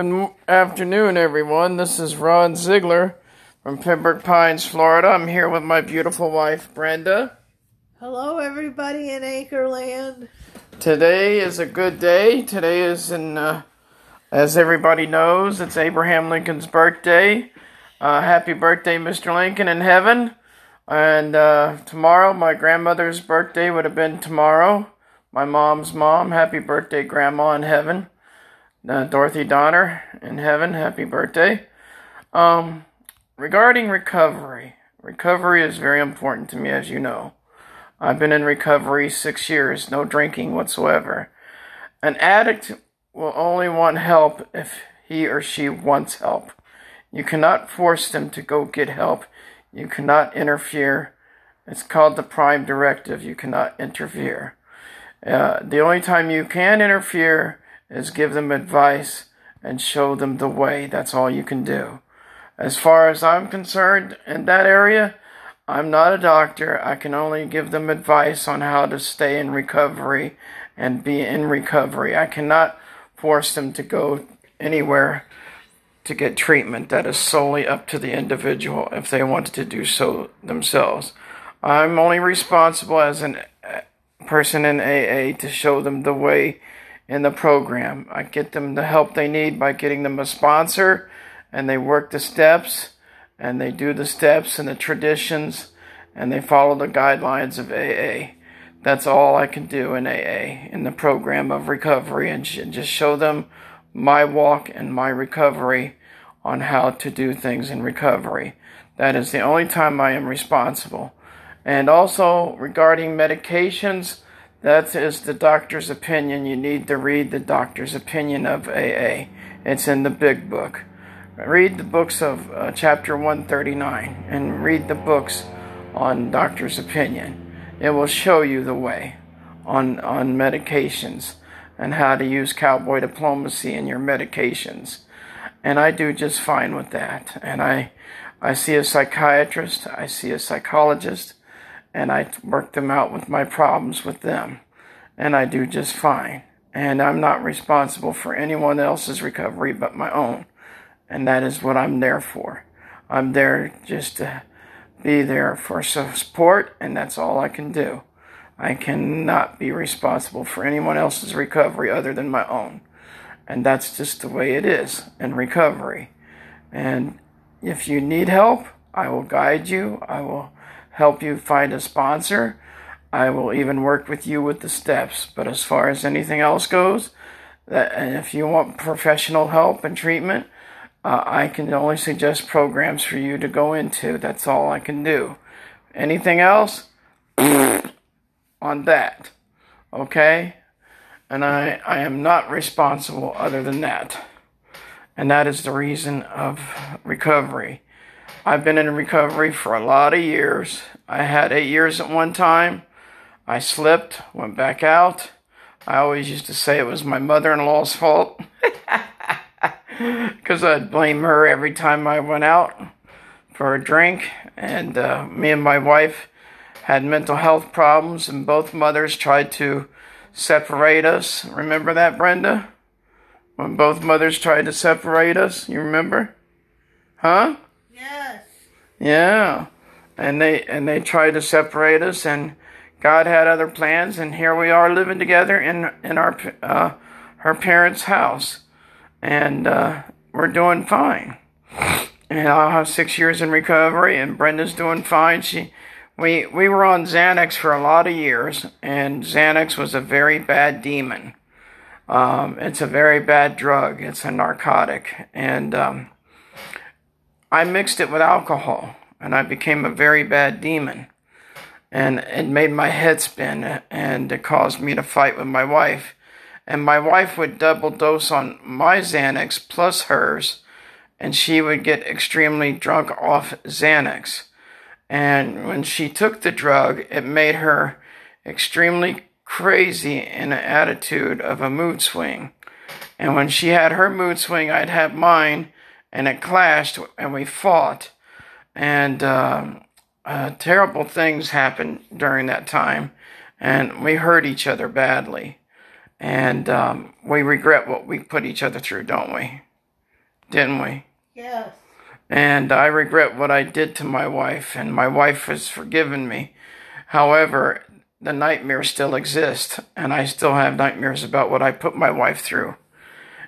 Good afternoon, everyone. This is Ron Ziegler from Pembroke Pines, Florida. I'm here with my beautiful wife, Brenda. Hello, everybody in Anchorland. Today is a good day. Today is, in, uh, as everybody knows, it's Abraham Lincoln's birthday. Uh, happy birthday, Mr. Lincoln in heaven. And uh, tomorrow, my grandmother's birthday would have been tomorrow. My mom's mom, happy birthday, Grandma in heaven. Uh, Dorothy Donner in heaven. Happy birthday. Um, regarding recovery, recovery is very important to me, as you know. I've been in recovery six years, no drinking whatsoever. An addict will only want help if he or she wants help. You cannot force them to go get help. You cannot interfere. It's called the prime directive. You cannot interfere. Uh, the only time you can interfere is give them advice and show them the way. That's all you can do. As far as I'm concerned in that area, I'm not a doctor. I can only give them advice on how to stay in recovery and be in recovery. I cannot force them to go anywhere to get treatment. That is solely up to the individual if they want to do so themselves. I'm only responsible as a uh, person in AA to show them the way in the program. I get them the help they need by getting them a sponsor, and they work the steps, and they do the steps and the traditions, and they follow the guidelines of AA. That's all I can do in AA in the program of recovery, and sh- just show them my walk and my recovery on how to do things in recovery. That is the only time I am responsible. And also regarding medications, that is the doctor's opinion. You need to read the doctor's opinion of AA. It's in the big book. Read the books of uh, chapter 139 and read the books on doctor's opinion. It will show you the way on, on medications and how to use cowboy diplomacy in your medications. And I do just fine with that. And I, I see a psychiatrist, I see a psychologist, and I work them out with my problems with them. And I do just fine. And I'm not responsible for anyone else's recovery but my own. And that is what I'm there for. I'm there just to be there for support, and that's all I can do. I cannot be responsible for anyone else's recovery other than my own. And that's just the way it is in recovery. And if you need help, I will guide you. I will help you find a sponsor. I will even work with you with the steps. But as far as anything else goes, that and if you want professional help and treatment, uh, I can only suggest programs for you to go into. That's all I can do. Anything else? on that. Okay? And I, I am not responsible other than that. And that is the reason of recovery. I've been in recovery for a lot of years. I had eight years at one time. I slipped, went back out. I always used to say it was my mother in law's fault. Because I'd blame her every time I went out for a drink. And uh, me and my wife had mental health problems, and both mothers tried to separate us. Remember that, Brenda? When both mothers tried to separate us, you remember? Huh? Yeah. And they and they tried to separate us, and God had other plans, and here we are living together in in our uh, her parents' house, and uh, we're doing fine. And I have six years in recovery, and Brenda's doing fine. She, we we were on Xanax for a lot of years, and Xanax was a very bad demon. Um, it's a very bad drug. It's a narcotic, and um, I mixed it with alcohol, and I became a very bad demon. And it made my head spin, and it caused me to fight with my wife. And my wife would double dose on my Xanax plus hers, and she would get extremely drunk off Xanax. And when she took the drug, it made her extremely crazy in an attitude of a mood swing. And when she had her mood swing, I'd have mine, and it clashed, and we fought. And uh, uh, terrible things happened during that time, and we hurt each other badly. And um, we regret what we put each other through, don't we? Didn't we? Yes. And I regret what I did to my wife, and my wife has forgiven me. However, the nightmares still exist, and I still have nightmares about what I put my wife through.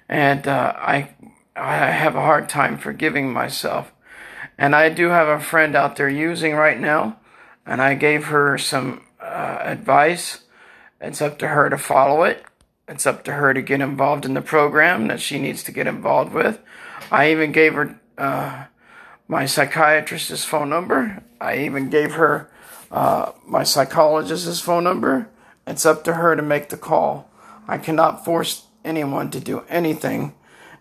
And uh, I, I have a hard time forgiving myself. And I do have a friend out there using right now, and I gave her some uh, advice. It's up to her to follow it. It's up to her to get involved in the program that she needs to get involved with. I even gave her uh, my psychiatrist's phone number. I even gave her uh, my psychologist's phone number. It's up to her to make the call. I cannot force anyone to do anything.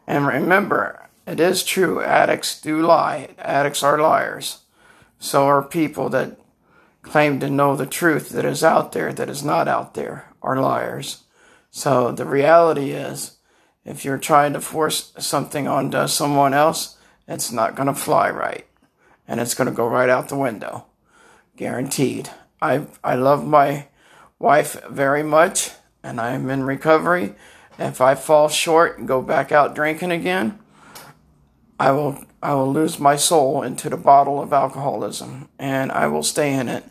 And remember, it is true, addicts do lie. Addicts are liars. So are people that claim to know the truth that is out there that is not out there are liars. So the reality is, if you're trying to force something onto someone else, it's not going to fly right. And it's going to go right out the window. Guaranteed. I, I love my wife very much, and I'm in recovery. If I fall short and go back out drinking again, I will I will lose my soul into the bottle of alcoholism, and I will stay in it,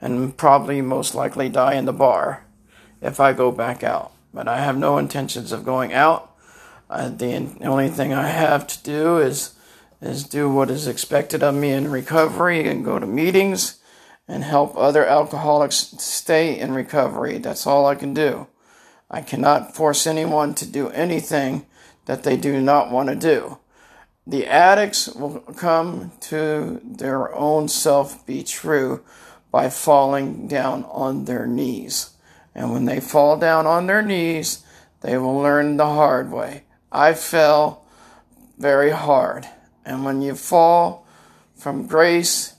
and probably most likely die in the bar if I go back out. But I have no intentions of going out. Uh, the only thing I have to do is is do what is expected of me in recovery and go to meetings and help other alcoholics stay in recovery. That's all I can do. I cannot force anyone to do anything that they do not want to do. The addicts will come to their own self be true by falling down on their knees. And when they fall down on their knees, they will learn the hard way. I fell very hard. And when you fall from grace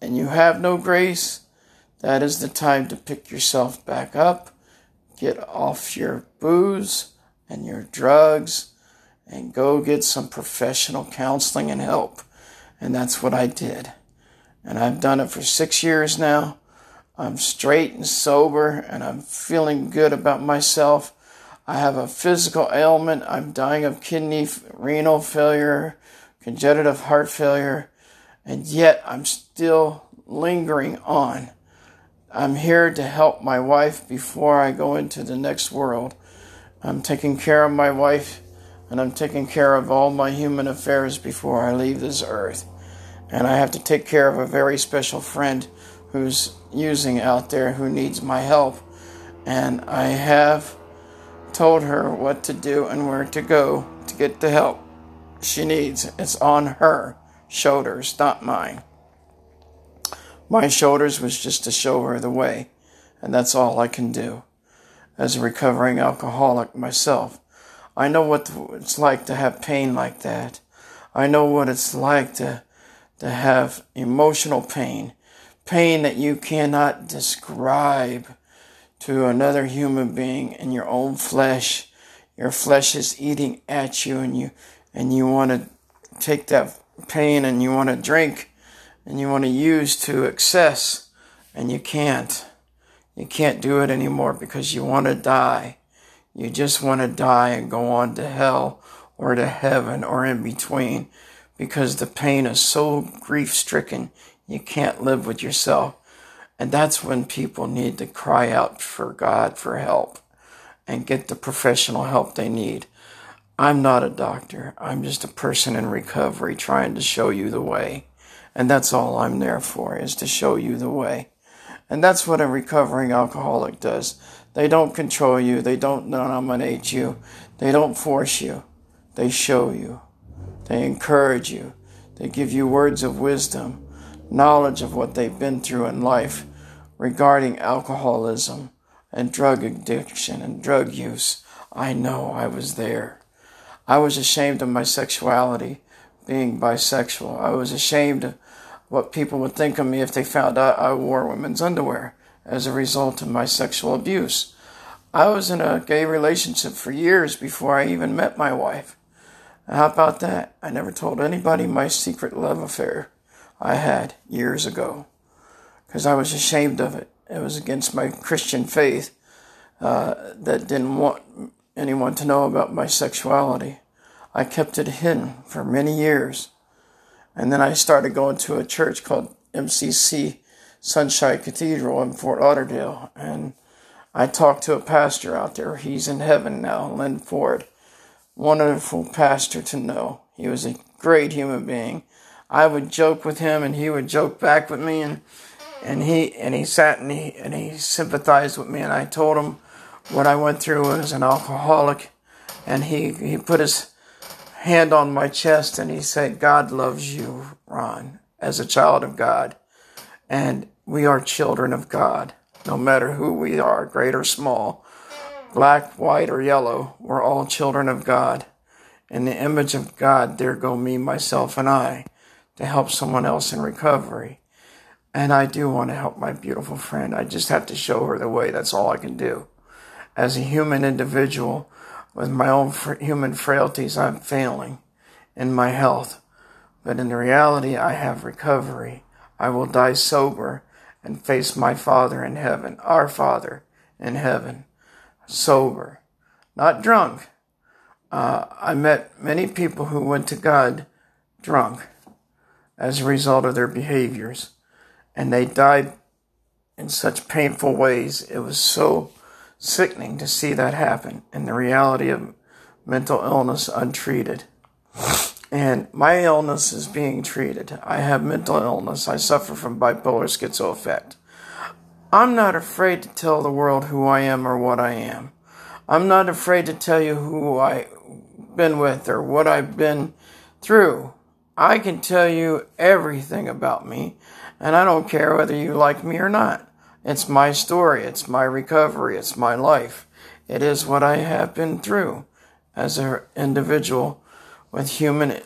and you have no grace, that is the time to pick yourself back up, get off your booze and your drugs, and go get some professional counseling and help. And that's what I did. And I've done it for six years now. I'm straight and sober, and I'm feeling good about myself. I have a physical ailment. I'm dying of kidney, renal failure, congenital heart failure, and yet I'm still lingering on. I'm here to help my wife before I go into the next world. I'm taking care of my wife and I'm taking care of all my human affairs before I leave this earth. And I have to take care of a very special friend who's using out there who needs my help. And I have told her what to do and where to go to get the help she needs. It's on her shoulders, not mine. My shoulders was just to show her the way, and that's all I can do. As a recovering alcoholic myself, I know what it's like to have pain like that. I know what it's like to, to have emotional pain, pain that you cannot describe to another human being in your own flesh. Your flesh is eating at you and you, and you want to take that pain and you want to drink and you want to use to excess and you can't. You can't do it anymore because you want to die. You just want to die and go on to hell or to heaven or in between because the pain is so grief stricken you can't live with yourself. And that's when people need to cry out for God for help and get the professional help they need. I'm not a doctor. I'm just a person in recovery trying to show you the way. And that's all I'm there for, is to show you the way. And that's what a recovering alcoholic does. They don't control you. They don't dominate you. They don't force you. They show you. They encourage you. They give you words of wisdom, knowledge of what they've been through in life regarding alcoholism and drug addiction and drug use. I know I was there. I was ashamed of my sexuality, being bisexual. I was ashamed what people would think of me if they found out I wore women's underwear as a result of my sexual abuse. I was in a gay relationship for years before I even met my wife. How about that? I never told anybody my secret love affair I had years ago because I was ashamed of it. It was against my Christian faith uh, that didn't want anyone to know about my sexuality. I kept it hidden for many years. And then I started going to a church called MCC Sunshine Cathedral in Fort Lauderdale. And I talked to a pastor out there. He's in heaven now, Lynn Ford. Wonderful pastor to know. He was a great human being. I would joke with him and he would joke back with me and and he and he sat and he and he sympathized with me and I told him what I went through as an alcoholic and he he put his hand on my chest and he said God loves you Ron as a child of God and we are children of God no matter who we are great or small black white or yellow we're all children of God in the image of God there go me myself and I to help someone else in recovery. And I do want to help my beautiful friend. I just have to show her the way. That's all I can do. As a human individual with my own human frailties, I'm failing in my health. But in reality, I have recovery. I will die sober and face my Father in heaven, our Father in heaven, sober, not drunk. Uh, I met many people who went to God drunk as a result of their behaviors. And they died in such painful ways. It was so sickening to see that happen and the reality of mental illness untreated. And my illness is being treated. I have mental illness. I suffer from bipolar schizoaffect. I'm not afraid to tell the world who I am or what I am. I'm not afraid to tell you who I've been with or what I've been through. I can tell you everything about me, and I don't care whether you like me or not. It's my story, it's my recovery, it's my life. It is what I have been through as an individual with human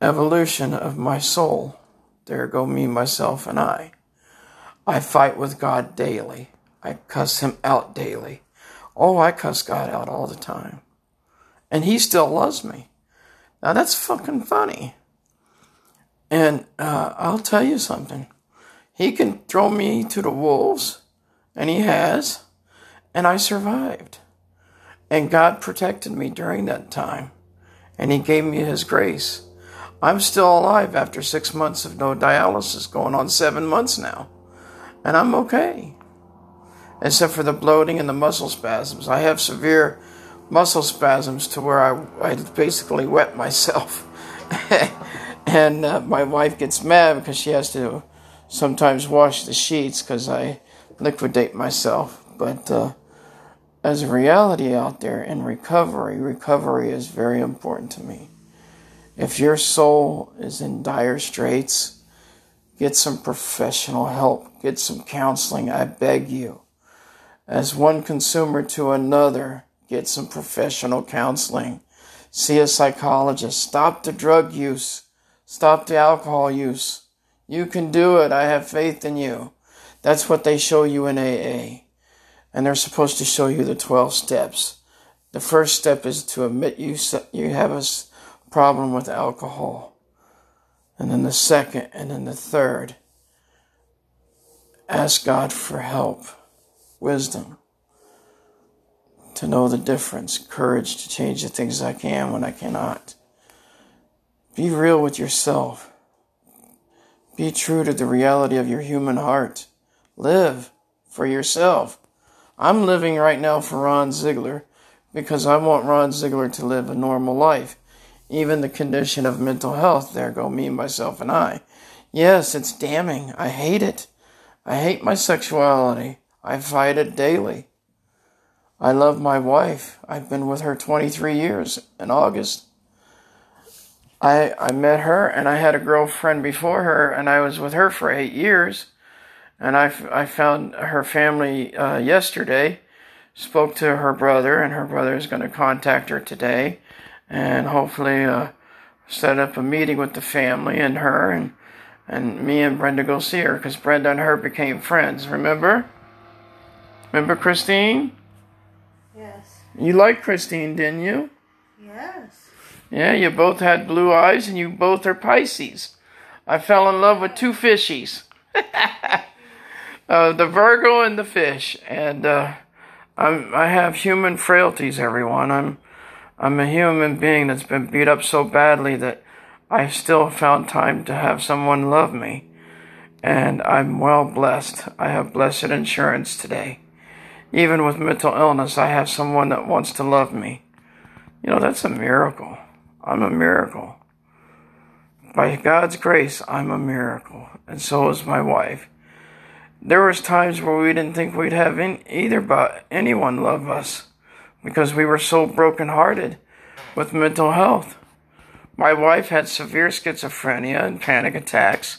evolution of my soul. There go me, myself, and I. I fight with God daily. I cuss him out daily. Oh, I cuss God out all the time. And he still loves me. Now that's fucking funny. And uh, I'll tell you something. He can throw me to the wolves, and he has, and I survived. And God protected me during that time, and he gave me his grace. I'm still alive after six months of no dialysis, going on seven months now. And I'm okay. Except for the bloating and the muscle spasms. I have severe muscle spasms to where I, I basically wet myself. and uh, my wife gets mad because she has to sometimes wash the sheets because I liquidate myself. But uh, as a reality out there in recovery, recovery is very important to me. If your soul is in dire straits, get some professional help, get some counseling, I beg you. As one consumer to another, Get some professional counseling. See a psychologist. Stop the drug use. Stop the alcohol use. You can do it. I have faith in you. That's what they show you in AA. And they're supposed to show you the 12 steps. The first step is to admit you, you have a problem with alcohol. And then the second, and then the third. Ask God for help, wisdom to know the difference, courage to change the things I can when I cannot. Be real with yourself. Be true to the reality of your human heart. Live for yourself. I'm living right now for Ron Ziegler because I want Ron Ziegler to live a normal life. Even the condition of mental health, there go me, myself, and I. Yes, it's damning. I hate it. I hate my sexuality. I fight it daily. I love my wife. I've been with her 23 years in August. I I met her and I had a girlfriend before her and I was with her for 8 years. And I, f- I found her family uh, yesterday, spoke to her brother, and her brother is going to contact her today and hopefully uh, set up a meeting with the family and her and and me and Brenda go see her because Brenda and her became friends. Remember? Remember Christine? Yes. You liked Christine, didn't you? Yes. Yeah, you both had blue eyes and you both are Pisces. I fell in love with two fishies. uh, the Virgo and the fish. And uh, I have human frailties, everyone. I'm, I'm a human being that's been beat up so badly that I still found time to have someone love me. And I'm well blessed. I have blessed insurance today. Even with mental illness, I have someone that wants to love me. You know, that's a miracle. I'm a miracle. By God's grace, I'm a miracle. And so is my wife. There was times where we didn't think we'd have either but anyone love us because we were so brokenhearted with mental health. My wife had severe schizophrenia and panic attacks.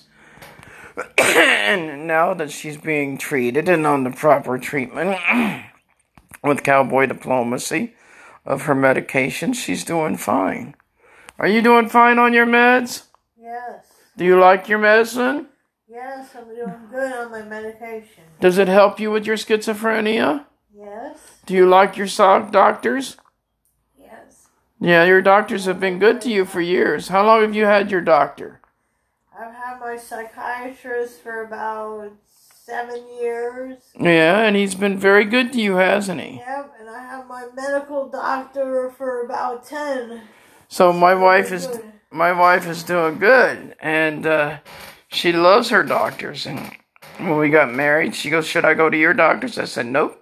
and now that she's being treated and on the proper treatment with cowboy diplomacy of her medication, she's doing fine. Are you doing fine on your meds? Yes. Do you like your medicine? Yes, I'm doing good on my medication. Does it help you with your schizophrenia? Yes. Do you like your doctors? Yes. Yeah, your doctors have been good to you for years. How long have you had your doctor? I've had my psychiatrist for about seven years. Yeah, and he's been very good to you, hasn't he? Yep, and I have my medical doctor for about ten. So my wife is my wife is doing good, and uh, she loves her doctors. And when we got married, she goes, "Should I go to your doctors?" I said, "Nope.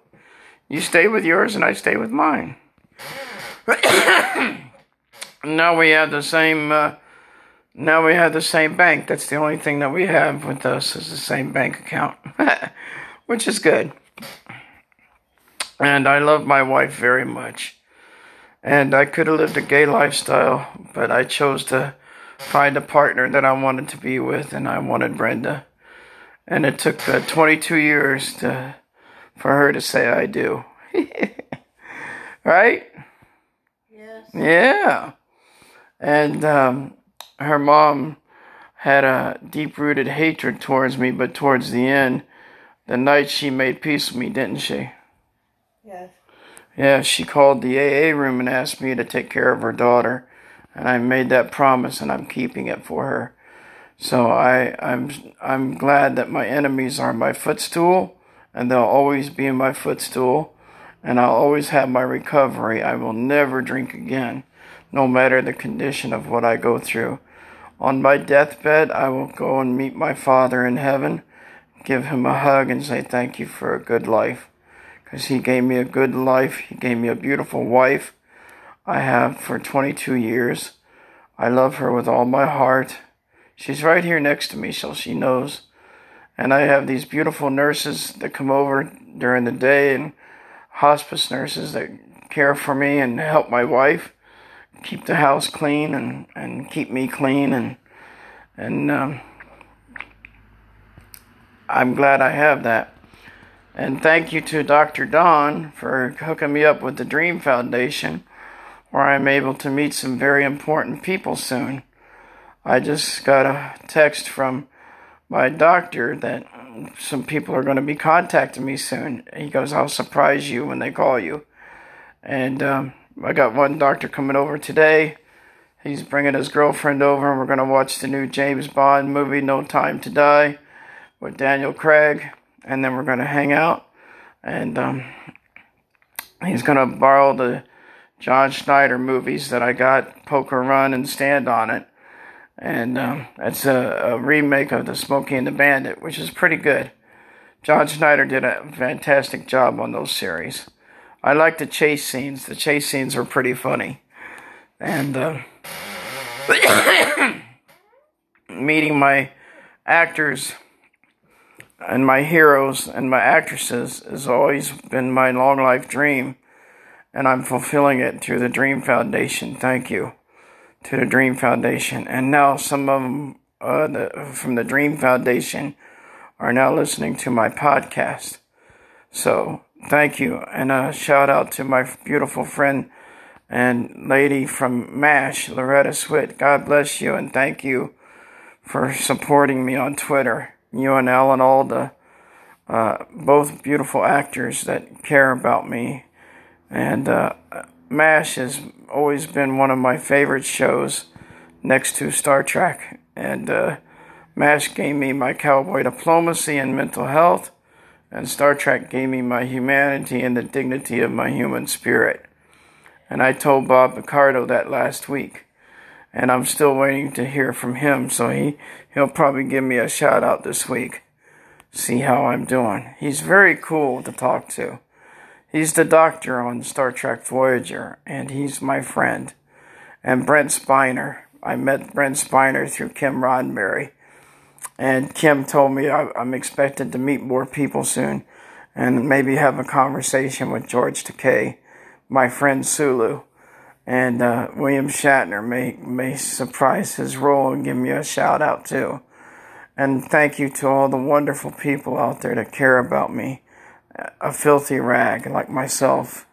You stay with yours, and I stay with mine." now we have the same. Uh, now we have the same bank. That's the only thing that we have with us is the same bank account, which is good. And I love my wife very much. And I could have lived a gay lifestyle, but I chose to find a partner that I wanted to be with, and I wanted Brenda. And it took uh, 22 years to for her to say I do. right? Yes. Yeah. And um, her mom had a deep rooted hatred towards me, but towards the end, the night she made peace with me, didn't she? Yeah, she called the AA room and asked me to take care of her daughter, and I made that promise, and I'm keeping it for her. So I, I'm, I'm glad that my enemies are my footstool, and they'll always be my footstool, and I'll always have my recovery. I will never drink again, no matter the condition of what I go through. On my deathbed, I will go and meet my Father in heaven, give him a hug, and say thank you for a good life because he gave me a good life. He gave me a beautiful wife. I have for 22 years. I love her with all my heart. She's right here next to me, so she knows. And I have these beautiful nurses that come over during the day and hospice nurses that care for me and help my wife keep the house clean and, and keep me clean and and um, I'm glad I have that. And thank you to Dr. Don for hooking me up with the Dream Foundation, where I'm able to meet some very important people soon. I just got a text from my doctor that some people are going to be contacting me soon. He goes, I'll surprise you when they call you. And um, I got one doctor coming over today. He's bringing his girlfriend over, and we're going to watch the new James Bond movie, No Time to Die, with Daniel Craig and then we're gonna hang out. And um, he's gonna borrow the John Schneider movies that I got, Poker Run and Stand on It, and um, it's a, a remake of the Smokey and the Bandit, which is pretty good. John Schneider did a fantastic job on those series. I like the chase scenes. The chase scenes were pretty funny, and uh, meeting my actors and my heroes and my actresses has always been my long life dream. and I'm fulfilling it through the Dream Foundation. Thank you to the Dream Foundation. And now some of them uh, the, from the Dream Foundation are now listening to my podcast. So thank you. And a shout out to my beautiful friend and lady from MASH, Loretta Swit. God bless you and thank you for supporting me on Twitter. You and Alan Alda, uh, both beautiful actors that care about me. And uh, MASH has always been one of my favorite shows next to Star Trek. And uh, MASH gave me my cowboy diplomacy and mental health, and Star Trek gave me my humanity and the dignity of my human spirit. And I told Bob Picardo that last week, and I'm still waiting to hear from him, so he, he'll probably give me a shout out this week. See how I'm doing. He's very cool to talk to. He's the doctor on Star Trek Voyager, and he's my friend. And Brent Spiner, I met Brent Spiner through Kim Roddenberry. And Kim told me I, am expected to meet more people soon and maybe have a conversation with George Takei, my friend Sulu. And uh, William Shatner may, may surprise his role and give me a shout out too. And thank you to all the wonderful people out there that care about me. A filthy rag like myself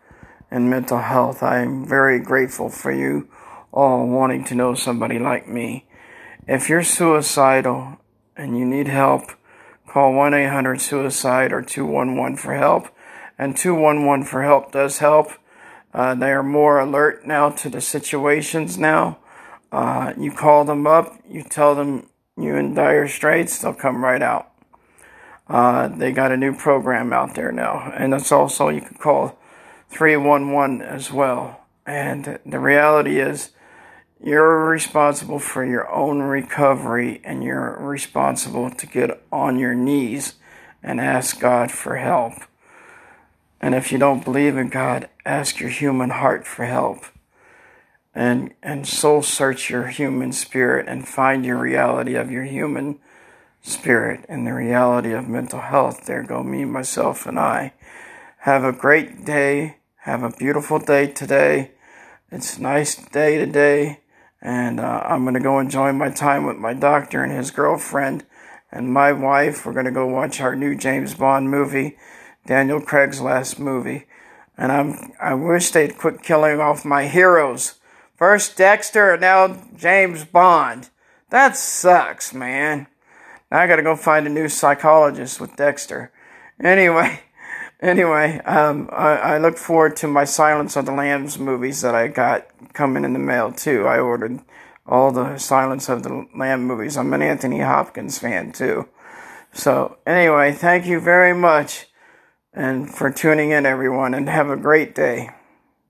in mental health. I am very grateful for you all wanting to know somebody like me. If you're suicidal and you need help, call 1 800 suicide or 211 for help. And 211 for help does help. Uh, they are more alert now to the situations now. Uh, you call them up, you tell them you're in dire straits, they'll come right out. Uh, they got a new program out there now, and it's also you can call 311 as well. And the reality is, you're responsible for your own recovery and you're responsible to get on your knees and ask God for help. And if you don't believe in God, ask your human heart for help. And, and soul search your human spirit and find your reality of your human spirit and the reality of mental health. There go me, myself, and I. Have a great day. Have a beautiful day today. It's a nice day today and uh, I'm going to go enjoy my time with my doctor and his girlfriend and my wife. We're going to go watch our new James Bond movie, Daniel Craig's last movie. And I'm I wish they'd quit killing off my heroes. First Dexter, now James Bond. That sucks, man. Now I got to go find a new psychologist with Dexter. Anyway, anyway, um, I, I, look forward to my Silence of the Lambs movies that I got coming in the mail too. I ordered all the Silence of the Lamb movies. I'm an Anthony Hopkins fan too. So anyway, thank you very much and for tuning in everyone and have a great day.